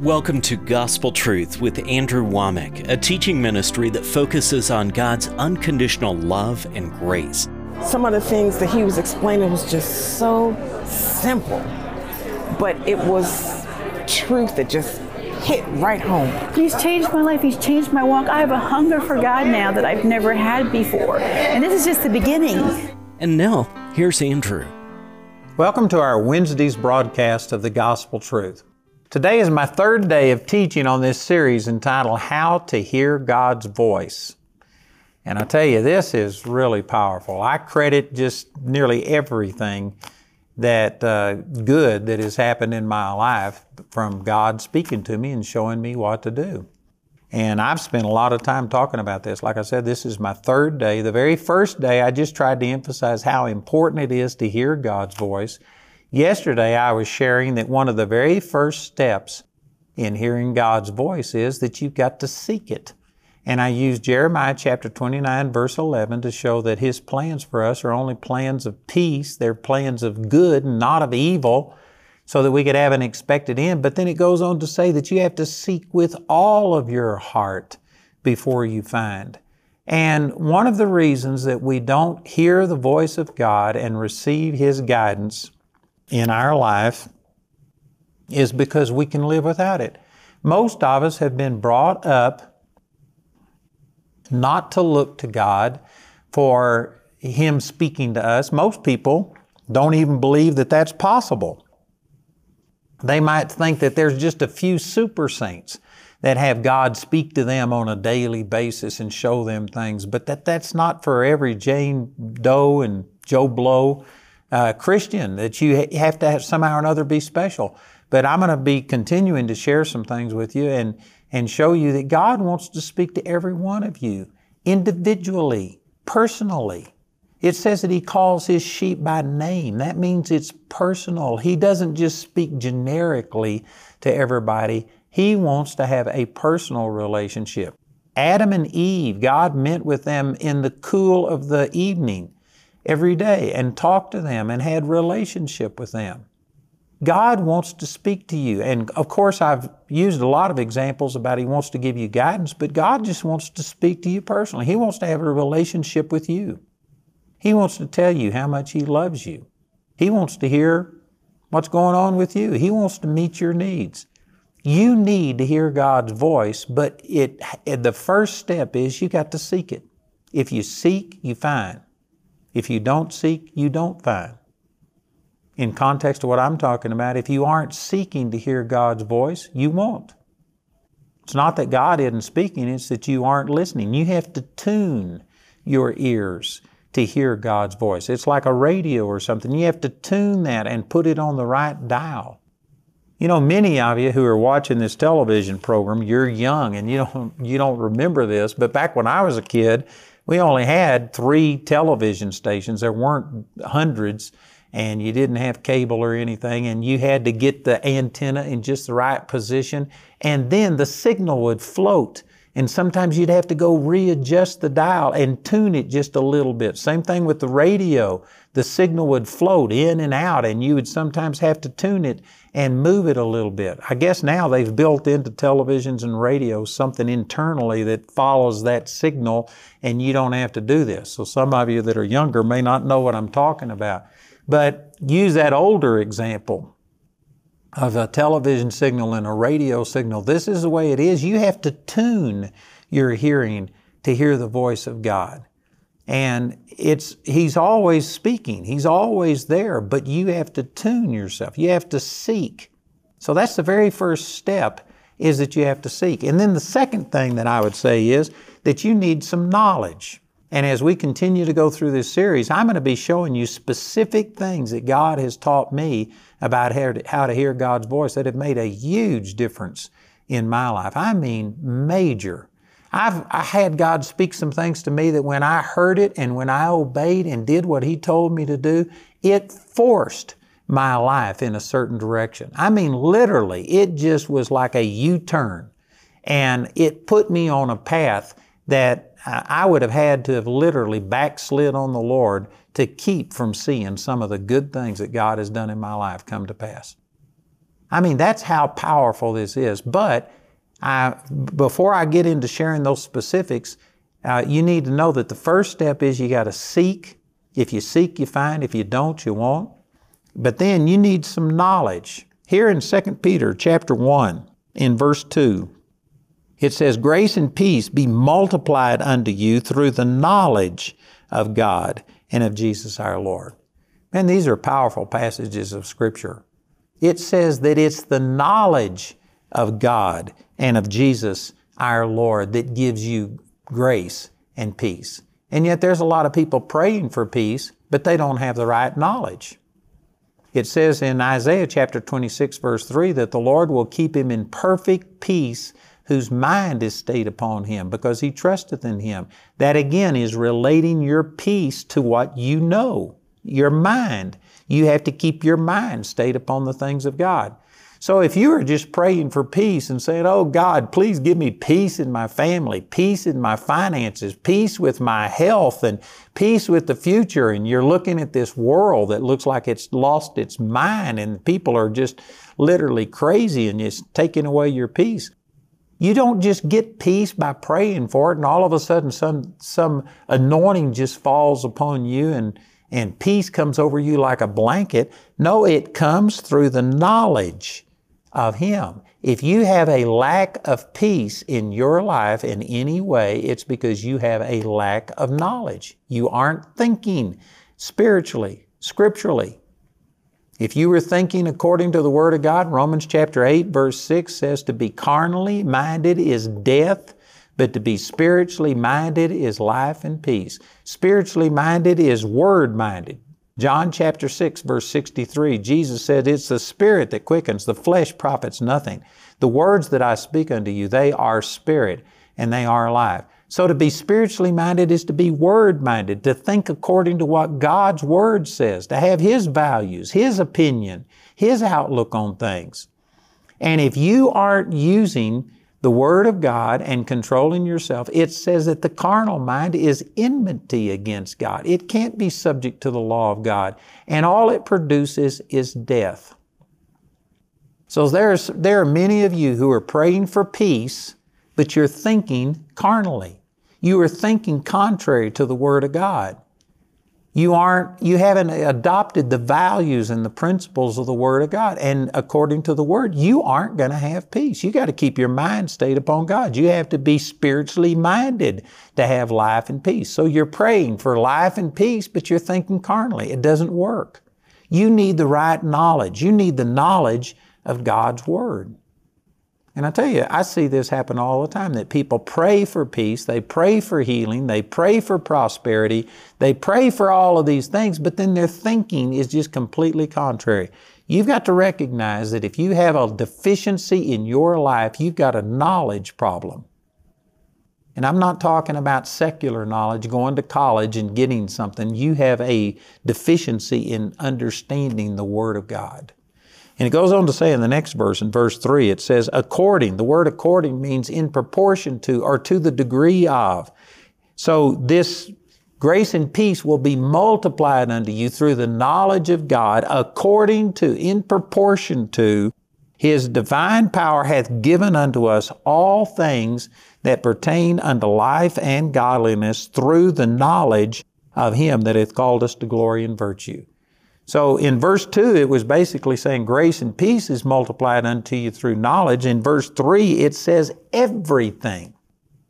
Welcome to Gospel Truth with Andrew Wommack, a teaching ministry that focuses on God's unconditional love and grace. Some of the things that he was explaining was just so simple, but it was truth that just hit right home. He's changed my life. He's changed my walk. I have a hunger for God now that I've never had before. And this is just the beginning. And now, here's Andrew. Welcome to our Wednesday's broadcast of the Gospel Truth. Today is my third day of teaching on this series entitled How to Hear God's Voice. And I tell you, this is really powerful. I credit just nearly everything that uh, good that has happened in my life from God speaking to me and showing me what to do. And I've spent a lot of time talking about this. Like I said, this is my third day. The very first day, I just tried to emphasize how important it is to hear God's voice. Yesterday, I was sharing that one of the very first steps in hearing God's voice is that you've got to seek it. And I used Jeremiah chapter 29, verse 11 to show that His plans for us are only plans of peace. They're plans of good, not of evil, so that we could have an expected end. But then it goes on to say that you have to seek with all of your heart before you find. And one of the reasons that we don't hear the voice of God and receive His guidance in our life is because we can live without it. Most of us have been brought up not to look to God for Him speaking to us. Most people don't even believe that that's possible. They might think that there's just a few super saints that have God speak to them on a daily basis and show them things, but that that's not for every Jane Doe and Joe Blow uh, Christian, that you have to have somehow or another be special. But I'm going to be continuing to share some things with you and, and show you that God wants to speak to every one of you individually, personally. It says that He calls His sheep by name. That means it's personal. He doesn't just speak generically to everybody. He wants to have a personal relationship. Adam and Eve, God met with them in the cool of the evening every day and talked to them and had relationship with them. God wants to speak to you. And of course, I've used a lot of examples about He wants to give you guidance, but God just wants to speak to you personally. He wants to have a relationship with you. He wants to tell you how much He loves you. He wants to hear what's going on with you. He wants to meet your needs. You need to hear God's voice, but it, the first step is you got to seek it. If you seek, you find. If you don't seek, you don't find. In context of what I'm talking about, if you aren't seeking to hear God's voice, you won't. It's not that God isn't speaking, it's that you aren't listening. You have to tune your ears to hear God's voice. It's like a radio or something. You have to tune that and put it on the right dial. You know, many of you who are watching this television program, you're young and you don't, you don't remember this, but back when I was a kid, we only had three television stations. There weren't hundreds, and you didn't have cable or anything, and you had to get the antenna in just the right position, and then the signal would float. And sometimes you'd have to go readjust the dial and tune it just a little bit. Same thing with the radio. The signal would float in and out, and you would sometimes have to tune it and move it a little bit. I guess now they've built into televisions and radios something internally that follows that signal and you don't have to do this. So some of you that are younger may not know what I'm talking about. But use that older example of a television signal and a radio signal. This is the way it is. You have to tune your hearing to hear the voice of God. And it's, he's always speaking. He's always there, but you have to tune yourself. You have to seek. So that's the very first step is that you have to seek. And then the second thing that I would say is that you need some knowledge. And as we continue to go through this series, I'm going to be showing you specific things that God has taught me about how to hear God's voice that have made a huge difference in my life. I mean, major. I've I had God speak some things to me that when I heard it and when I obeyed and did what He told me to do, it forced my life in a certain direction. I mean, literally, it just was like a U turn. And it put me on a path that I would have had to have literally backslid on the Lord to keep from seeing some of the good things that God has done in my life come to pass. I mean, that's how powerful this is. But I, before I get into sharing those specifics, uh, you need to know that the first step is you got to seek. If you seek, you find. If you don't, you won't. But then you need some knowledge. Here in 2 Peter chapter 1, in verse 2, it says, Grace and peace be multiplied unto you through the knowledge of God and of Jesus our Lord. Man, these are powerful passages of Scripture. It says that it's the knowledge of God and of Jesus our Lord that gives you grace and peace. And yet there's a lot of people praying for peace, but they don't have the right knowledge. It says in Isaiah chapter 26 verse 3 that the Lord will keep him in perfect peace whose mind is stayed upon him because he trusteth in him. That again is relating your peace to what you know, your mind. You have to keep your mind stayed upon the things of God. So if you are just praying for peace and saying, Oh God, please give me peace in my family, peace in my finances, peace with my health, and peace with the future, and you're looking at this world that looks like it's lost its mind and people are just literally crazy and it's taking away your peace. You don't just get peace by praying for it and all of a sudden some, some anointing just falls upon you and, and peace comes over you like a blanket. No, it comes through the knowledge of Him. If you have a lack of peace in your life in any way, it's because you have a lack of knowledge. You aren't thinking spiritually, scripturally. If you were thinking according to the Word of God, Romans chapter 8, verse 6 says to be carnally minded is death, but to be spiritually minded is life and peace. Spiritually minded is Word minded. John chapter 6, verse 63, Jesus said, It's the Spirit that quickens, the flesh profits nothing. The words that I speak unto you, they are spirit and they are life. So to be spiritually minded is to be word minded, to think according to what God's Word says, to have His values, His opinion, His outlook on things. And if you aren't using the Word of God and controlling yourself, it says that the carnal mind is enmity against God. It can't be subject to the law of God. And all it produces is death. So there's, there are many of you who are praying for peace, but you're thinking carnally. You are thinking contrary to the Word of God. You aren't, you haven't adopted the values and the principles of the Word of God. And according to the Word, you aren't going to have peace. You got to keep your mind stayed upon God. You have to be spiritually minded to have life and peace. So you're praying for life and peace, but you're thinking carnally. It doesn't work. You need the right knowledge. You need the knowledge of God's Word. And I tell you, I see this happen all the time that people pray for peace, they pray for healing, they pray for prosperity, they pray for all of these things, but then their thinking is just completely contrary. You've got to recognize that if you have a deficiency in your life, you've got a knowledge problem. And I'm not talking about secular knowledge, going to college and getting something. You have a deficiency in understanding the Word of God. And it goes on to say in the next verse, in verse 3, it says, according. The word according means in proportion to or to the degree of. So this grace and peace will be multiplied unto you through the knowledge of God according to, in proportion to, His divine power hath given unto us all things that pertain unto life and godliness through the knowledge of Him that hath called us to glory and virtue. So in verse 2, it was basically saying grace and peace is multiplied unto you through knowledge. In verse 3, it says everything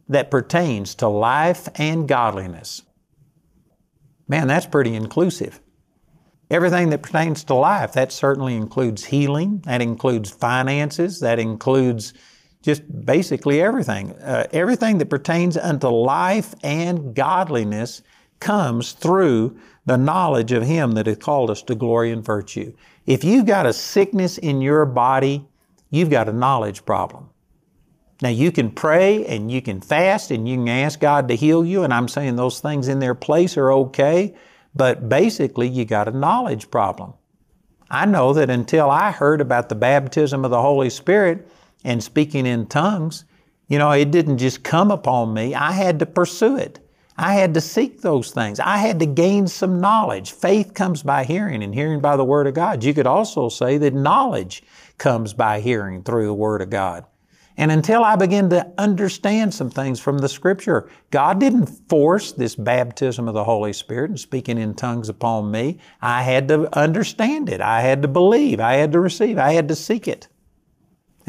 that pertains to life and godliness. Man, that's pretty inclusive. Everything that pertains to life, that certainly includes healing, that includes finances, that includes just basically everything. Uh, everything that pertains unto life and godliness comes through the knowledge of Him that hath called us to glory and virtue. If you've got a sickness in your body, you've got a knowledge problem. Now you can pray and you can fast and you can ask God to heal you, and I'm saying those things in their place are okay, but basically you got a knowledge problem. I know that until I heard about the baptism of the Holy Spirit and speaking in tongues, you know, it didn't just come upon me. I had to pursue it. I had to seek those things. I had to gain some knowledge. Faith comes by hearing, and hearing by the Word of God. You could also say that knowledge comes by hearing through the Word of God. And until I begin to understand some things from the Scripture, God didn't force this baptism of the Holy Spirit and speaking in tongues upon me. I had to understand it. I had to believe. I had to receive. I had to seek it.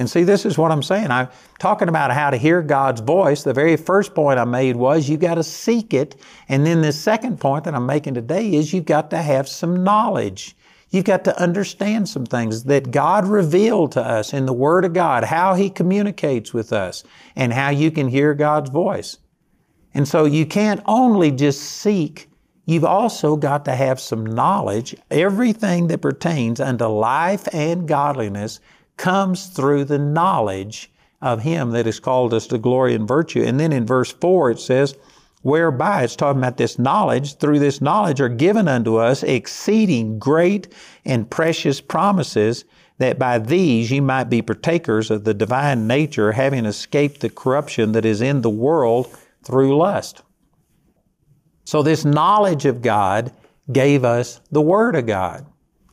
And see, this is what I'm saying. I'm talking about how to hear God's voice. The very first point I made was you've got to seek it. And then the second point that I'm making today is you've got to have some knowledge. You've got to understand some things that God revealed to us in the Word of God, how He communicates with us, and how you can hear God's voice. And so you can't only just seek, you've also got to have some knowledge. Everything that pertains unto life and godliness comes through the knowledge of Him that has called us to glory and virtue. And then in verse 4 it says, whereby it's talking about this knowledge, through this knowledge are given unto us exceeding great and precious promises, that by these ye might be partakers of the divine nature, having escaped the corruption that is in the world through lust. So, this knowledge of God gave us the Word of God.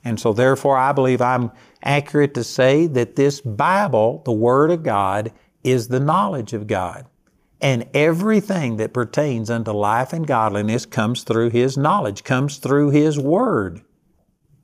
And so, therefore, I believe I'm accurate to say that this Bible, the Word of God, is the knowledge of God. And everything that pertains unto life and godliness comes through His knowledge, comes through His Word.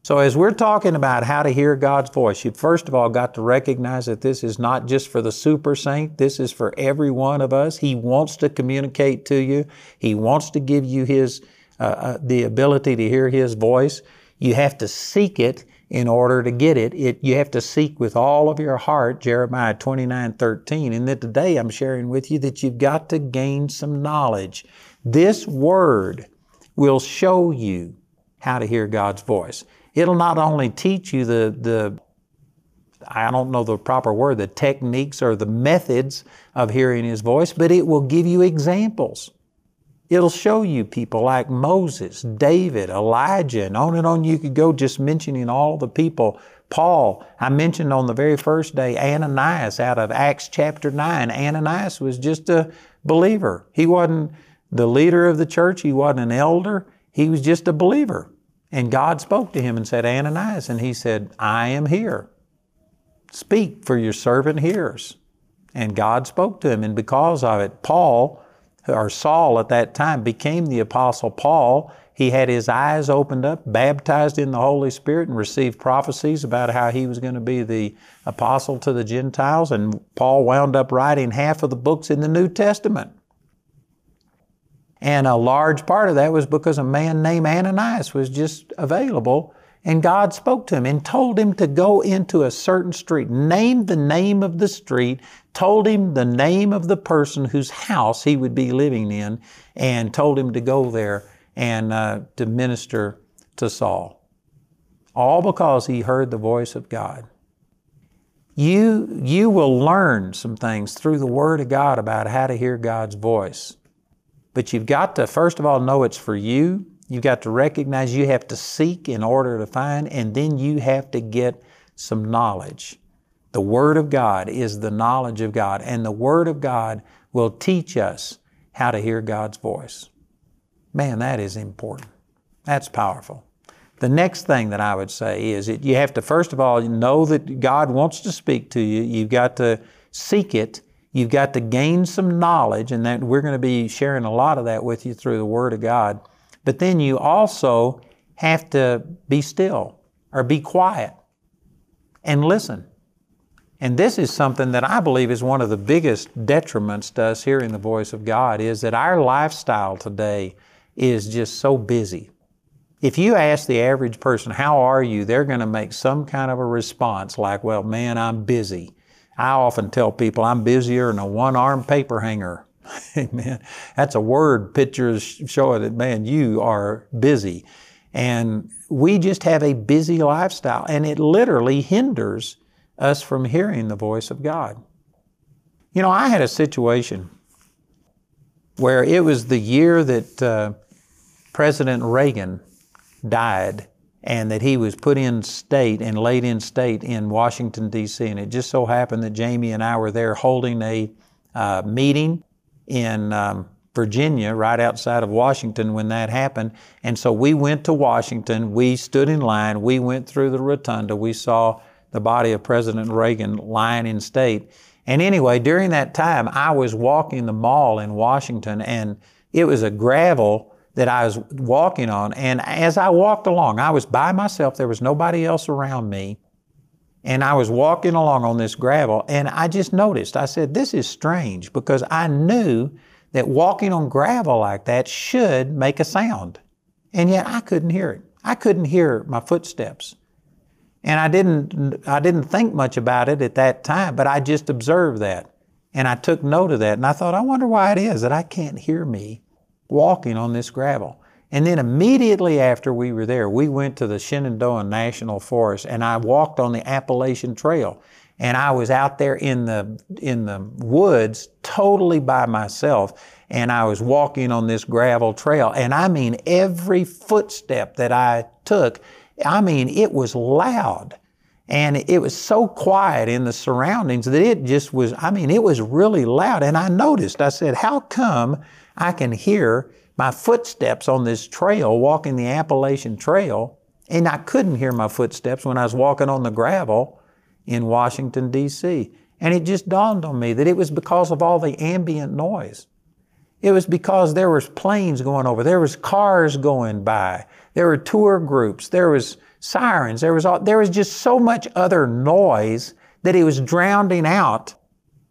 So, as we're talking about how to hear God's voice, you've first of all got to recognize that this is not just for the super saint, this is for every one of us. He wants to communicate to you, He wants to give you His, uh, uh, the ability to hear His voice. You have to seek it in order to get it. it. You have to seek with all of your heart, Jeremiah 29 13. And that today I'm sharing with you that you've got to gain some knowledge. This word will show you how to hear God's voice. It'll not only teach you the, the I don't know the proper word, the techniques or the methods of hearing His voice, but it will give you examples. It'll show you people like Moses, David, Elijah, and on and on you could go just mentioning all the people. Paul, I mentioned on the very first day, Ananias out of Acts chapter 9. Ananias was just a believer. He wasn't the leader of the church, he wasn't an elder, he was just a believer. And God spoke to him and said, Ananias, and he said, I am here. Speak, for your servant hears. And God spoke to him, and because of it, Paul, or Saul at that time became the Apostle Paul. He had his eyes opened up, baptized in the Holy Spirit, and received prophecies about how he was going to be the apostle to the Gentiles. And Paul wound up writing half of the books in the New Testament. And a large part of that was because a man named Ananias was just available and God spoke to him and told him to go into a certain street, named the name of the street, told him the name of the person whose house he would be living in, and told him to go there and uh, to minister to Saul. All because he heard the voice of God. You, you will learn some things through the Word of God about how to hear God's voice. But you've got to, first of all, know it's for you You've got to recognize you have to seek in order to find, and then you have to get some knowledge. The Word of God is the knowledge of God, and the Word of God will teach us how to hear God's voice. Man, that is important. That's powerful. The next thing that I would say is that you have to, first of all, know that God wants to speak to you. You've got to seek it. You've got to gain some knowledge, and that we're going to be sharing a lot of that with you through the Word of God. But then you also have to be still or be quiet and listen. And this is something that I believe is one of the biggest detriments to us hearing the voice of God is that our lifestyle today is just so busy. If you ask the average person, How are you? they're going to make some kind of a response like, Well, man, I'm busy. I often tell people I'm busier than a one armed paper hanger. Amen. That's a word pictures showing that, man, you are busy. And we just have a busy lifestyle, and it literally hinders us from hearing the voice of God. You know, I had a situation where it was the year that uh, President Reagan died and that he was put in state and laid in state in Washington, D.C. And it just so happened that Jamie and I were there holding a uh, meeting in um, Virginia, right outside of Washington, when that happened. And so we went to Washington. We stood in line. We went through the rotunda. We saw the body of President Reagan lying in state. And anyway, during that time, I was walking the mall in Washington, and it was a gravel that I was walking on. And as I walked along, I was by myself, there was nobody else around me. And I was walking along on this gravel, and I just noticed, I said, This is strange because I knew that walking on gravel like that should make a sound. And yet I couldn't hear it. I couldn't hear my footsteps. And I didn't, I didn't think much about it at that time, but I just observed that. And I took note of that. And I thought, I wonder why it is that I can't hear me walking on this gravel. And then immediately after we were there, we went to the Shenandoah National Forest and I walked on the Appalachian Trail. And I was out there in the, in the woods totally by myself. And I was walking on this gravel trail. And I mean, every footstep that I took, I mean, it was loud. And it was so quiet in the surroundings that it just was, I mean, it was really loud. And I noticed, I said, how come I can hear my footsteps on this trail, walking the Appalachian Trail, and I couldn't hear my footsteps when I was walking on the gravel in Washington, D.C. And it just dawned on me that it was because of all the ambient noise. It was because there was planes going over, there was cars going by, there were tour groups, there was sirens, there was all, there was just so much other noise that it was drowning out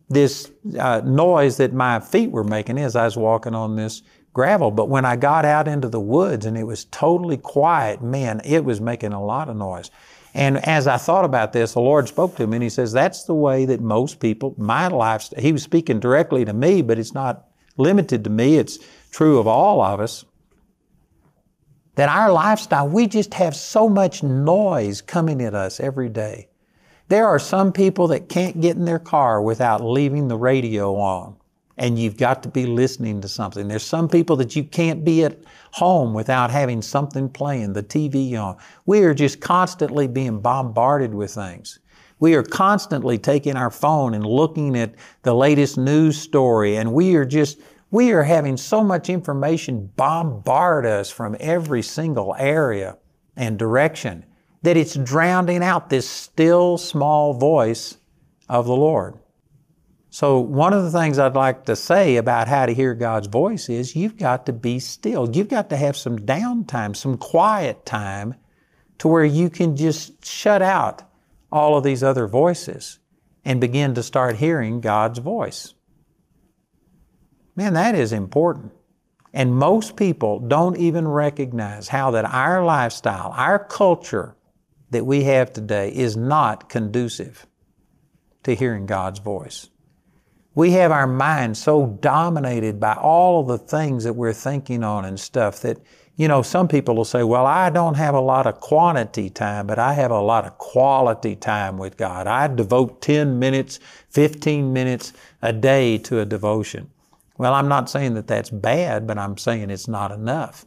this uh, noise that my feet were making as I was walking on this gravel. But when I got out into the woods and it was totally quiet, man, it was making a lot of noise. And as I thought about this, the Lord spoke to me and He says, That's the way that most people, my lifestyle, He was speaking directly to me, but it's not limited to me, it's true of all of us. That our lifestyle, we just have so much noise coming at us every day. There are some people that can't get in their car without leaving the radio on and you've got to be listening to something. There's some people that you can't be at home without having something playing, the TV on. We are just constantly being bombarded with things. We are constantly taking our phone and looking at the latest news story, and we are just, we are having so much information bombard us from every single area and direction that it's drowning out this still small voice of the Lord. So, one of the things I'd like to say about how to hear God's voice is you've got to be still. You've got to have some downtime, some quiet time to where you can just shut out all of these other voices and begin to start hearing God's voice. Man, that is important. And most people don't even recognize how that our lifestyle, our culture that we have today is not conducive to hearing God's voice. We have our mind so dominated by all of the things that we're thinking on and stuff that, you know, some people will say, well, I don't have a lot of quantity time, but I have a lot of quality time with God. I devote 10 minutes, 15 minutes a day to a devotion. Well, I'm not saying that that's bad, but I'm saying it's not enough.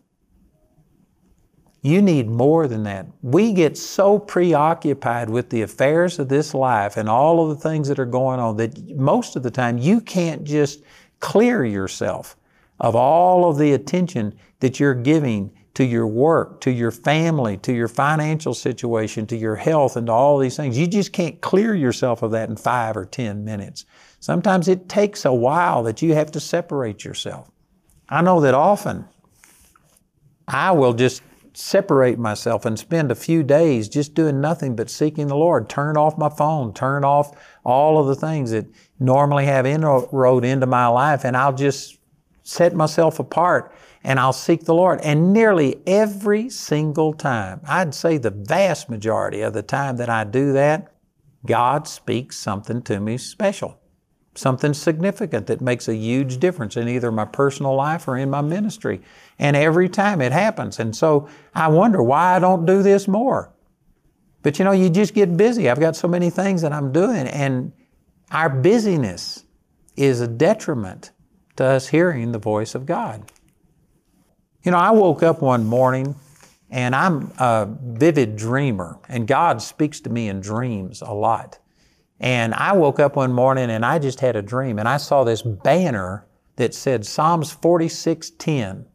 You need more than that. We get so preoccupied with the affairs of this life and all of the things that are going on that most of the time you can't just clear yourself of all of the attention that you're giving to your work, to your family, to your financial situation, to your health, and to all these things. You just can't clear yourself of that in five or 10 minutes. Sometimes it takes a while that you have to separate yourself. I know that often I will just separate myself and spend a few days just doing nothing but seeking the Lord. Turn off my phone, turn off all of the things that normally have inroad into my life, and I'll just set myself apart and I'll seek the Lord. And nearly every single time, I'd say the vast majority of the time that I do that, God speaks something to me special something significant that makes a huge difference in either my personal life or in my ministry. And every time it happens. And so I wonder why I don't do this more. But you know, you just get busy. I've got so many things that I'm doing, and our busyness is a detriment to us hearing the voice of God. You know, I woke up one morning and I'm a vivid dreamer, and God speaks to me in dreams a lot. And I woke up one morning and I just had a dream and I saw this banner that said Psalms 46:10.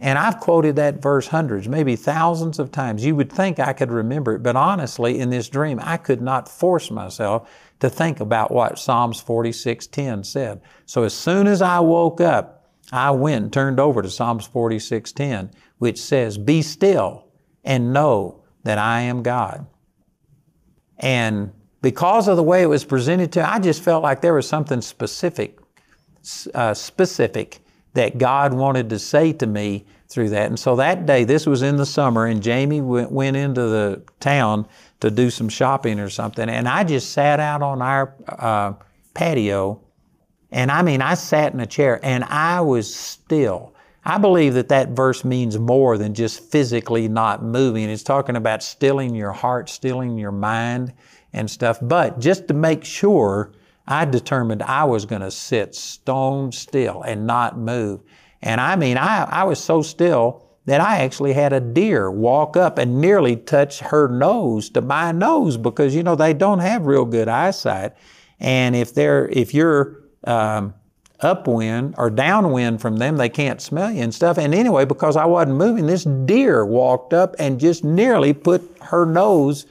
And I've quoted that verse hundreds, maybe thousands of times. You would think I could remember it, but honestly, in this dream, I could not force myself to think about what Psalms 46:10 said. So as soon as I woke up, I went and turned over to Psalms 46:10, which says, "Be still and know that I am God." And because of the way it was presented to, I just felt like there was something specific, uh, specific that God wanted to say to me through that. And so that day, this was in the summer, and Jamie went, went into the town to do some shopping or something. And I just sat out on our uh, patio. And I mean, I sat in a chair and I was still. I believe that that verse means more than just physically not moving. It's talking about stilling your heart, stilling your mind and stuff. But just to make sure, I determined I was going to sit stone still and not move. And I mean, I, I was so still that I actually had a deer walk up and nearly touch her nose to my nose because you know they don't have real good eyesight, and if they're if you're um, upwind or downwind from them, they can't smell you and stuff. And anyway, because I wasn't moving, this deer walked up and just nearly put her nose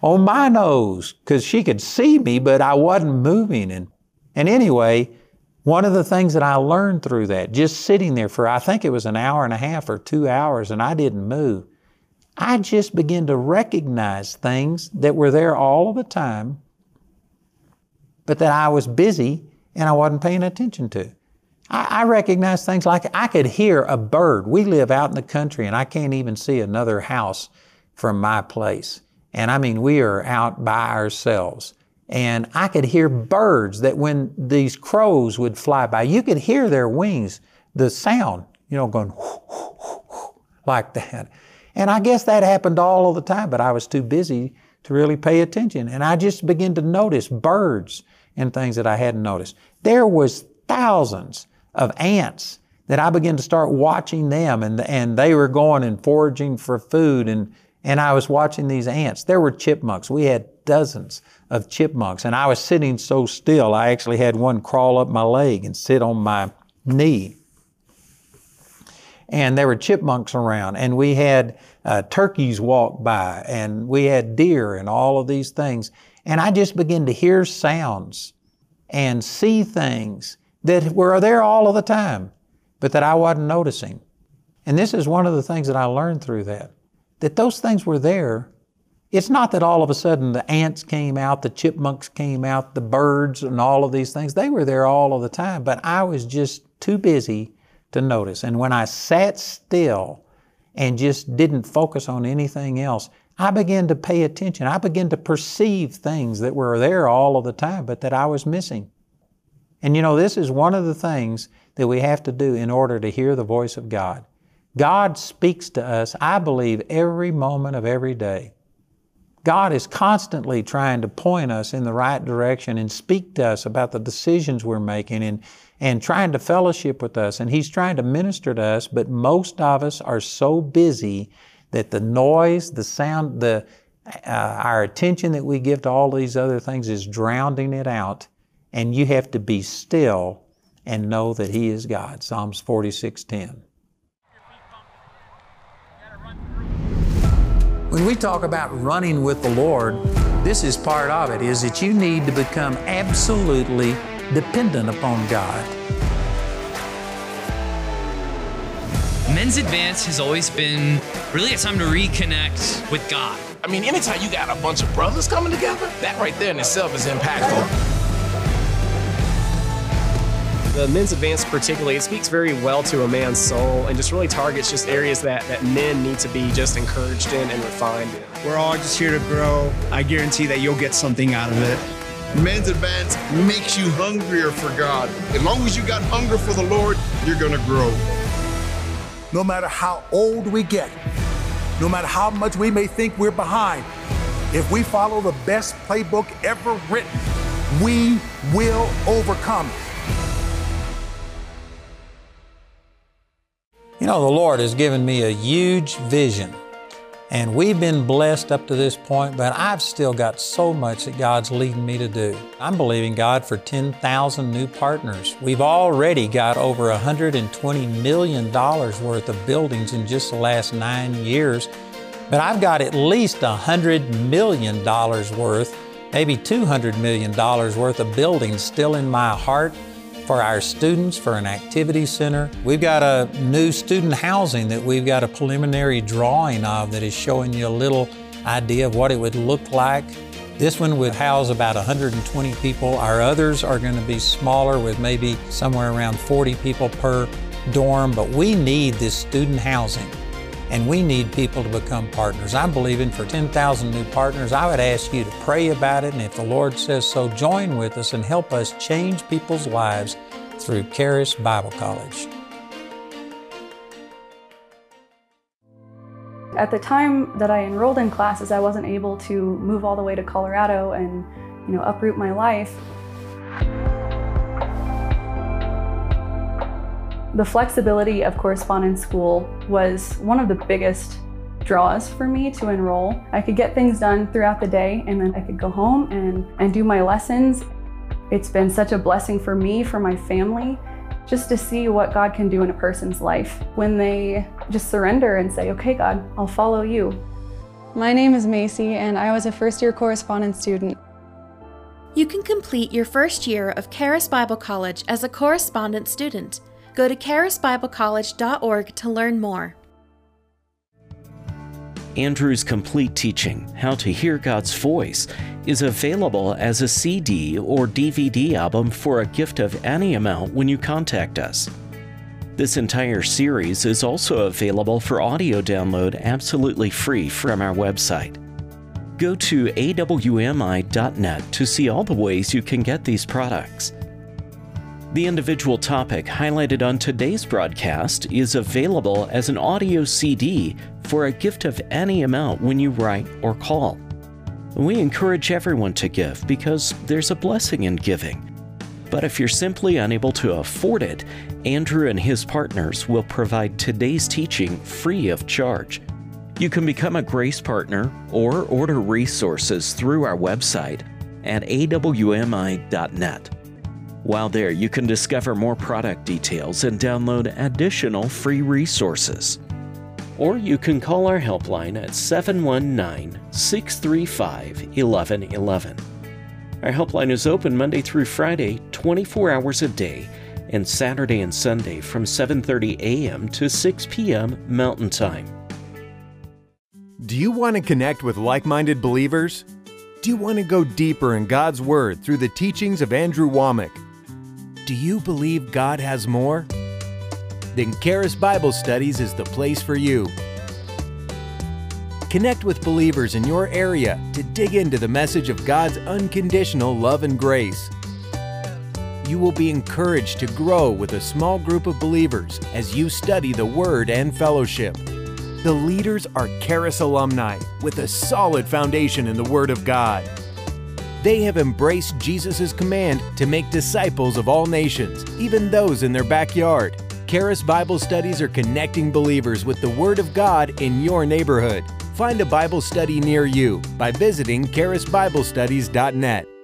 on my nose because she could see me, but I wasn't moving. And and anyway, one of the things that I learned through that, just sitting there for, I think it was an hour and a half or two hours, and I didn't move, I just began to recognize things that were there all of the time, but that I was busy and I wasn't paying attention to. I, I recognized things like I could hear a bird. We live out in the country and I can't even see another house from my place. And I mean, we are out by ourselves. And I could hear birds that when these crows would fly by, you could hear their wings, the sound, you know, going like that. And I guess that happened all of the time, but I was too busy to really pay attention. And I just began to notice birds and things that I hadn't noticed. There was thousands of ants that I began to start watching them and, and they were going and foraging for food and, and I was watching these ants. There were chipmunks. We had dozens of chipmunks. And I was sitting so still, I actually had one crawl up my leg and sit on my knee. And there were chipmunks around, and we had uh, turkeys walk by, and we had deer, and all of these things. And I just began to hear sounds and see things that were there all of the time, but that I wasn't noticing. And this is one of the things that I learned through that that those things were there, it's not that all of a sudden the ants came out, the chipmunks came out, the birds, and all of these things. They were there all of the time, but I was just too busy to notice. And when I sat still and just didn't focus on anything else, I began to pay attention. I began to perceive things that were there all of the time, but that I was missing. And you know, this is one of the things that we have to do in order to hear the voice of God. God speaks to us, I believe, every moment of every day. God is constantly trying to point us in the right direction and speak to us about the decisions we're making and, and trying to fellowship with us. And He's trying to minister to us, but most of us are so busy that the noise, the sound, the, uh, our attention that we give to all these other things is drowning it out. And you have to be still and know that He is God. Psalms 46 10. When we talk about running with the Lord, this is part of it, is that you need to become absolutely dependent upon God. Men's Advance has always been really a time to reconnect with God. I mean, anytime you got a bunch of brothers coming together, that right there in itself is impactful the men's advance particularly, it speaks very well to a man's soul and just really targets just areas that, that men need to be just encouraged in and refined in. We're all just here to grow. I guarantee that you'll get something out of it. Men's Advance makes you hungrier for God. As long as you got hunger for the Lord, you're going to grow. No matter how old we get, no matter how much we may think we're behind, if we follow the best playbook ever written, we will overcome. You know, the Lord has given me a huge vision And we've been blessed up to this point, but I've still got so much that God's leading me to do. I'm believing God for 10,000 new partners. We've already got over $120 million worth of buildings in just the last nine years, but I've got at least $100 million worth, maybe $200 million worth of buildings still in my heart for our students for an activity center. We've got a new student housing that we've got a preliminary drawing of that is showing you a little idea of what it would look like. This one would house about 120 people. Our others are going to be smaller with maybe somewhere around 40 people per dorm, but we need this student housing and we need people to become partners. I'm believing for 10,000 new partners. I would ask you to pray about it, and if the Lord says so, join with us and help us change people's lives through Charis Bible College. At the time that I enrolled in classes, I wasn't able to move all the way to Colorado and, you know, uproot my life. The flexibility of correspondence school was one of the biggest draws for me to enroll. I could get things done throughout the day and then I could go home and, and do my lessons. It's been such a blessing for me, for my family, just to see what God can do in a person's life when they just surrender and say, okay, God, I'll follow you. My name is Macy and I was a first year correspondence student. You can complete your first year of Charis Bible College as a correspondence student. Go to charisbiblecollege.org to learn more. Andrew's complete teaching, How to Hear God's Voice, is available as a CD or DVD album for a gift of any amount when you contact us. This entire series is also available for audio download absolutely free from our website. Go to awmi.net to see all the ways you can get these products. The individual topic highlighted on today's broadcast is available as an audio CD for a gift of any amount when you write or call. We encourage everyone to give because there's a blessing in giving. But if you're simply unable to afford it, Andrew and his partners will provide today's teaching free of charge. You can become a Grace Partner or order resources through our website at awmi.net. While there, you can discover more product details and download additional free resources. Or you can call our helpline at 719 635 1111. Our helpline is open Monday through Friday, 24 hours a day, and Saturday and Sunday from 7:30 a.m. to 6 p.m. Mountain Time. Do you want to connect with like-minded believers? Do you want to go deeper in God's Word through the teachings of Andrew Wommack? Do you believe God has more? Then Charis Bible Studies is the place for you. Connect with believers in your area to dig into the message of God's unconditional love and grace. You will be encouraged to grow with a small group of believers as you study the Word and fellowship. The leaders are Charis alumni with a solid foundation in the Word of God. They have embraced Jesus' command to make disciples of all nations, even those in their backyard. Charis Bible Studies are connecting believers with the Word of God in your neighborhood. Find a Bible study near you by visiting charisbiblestudies.net.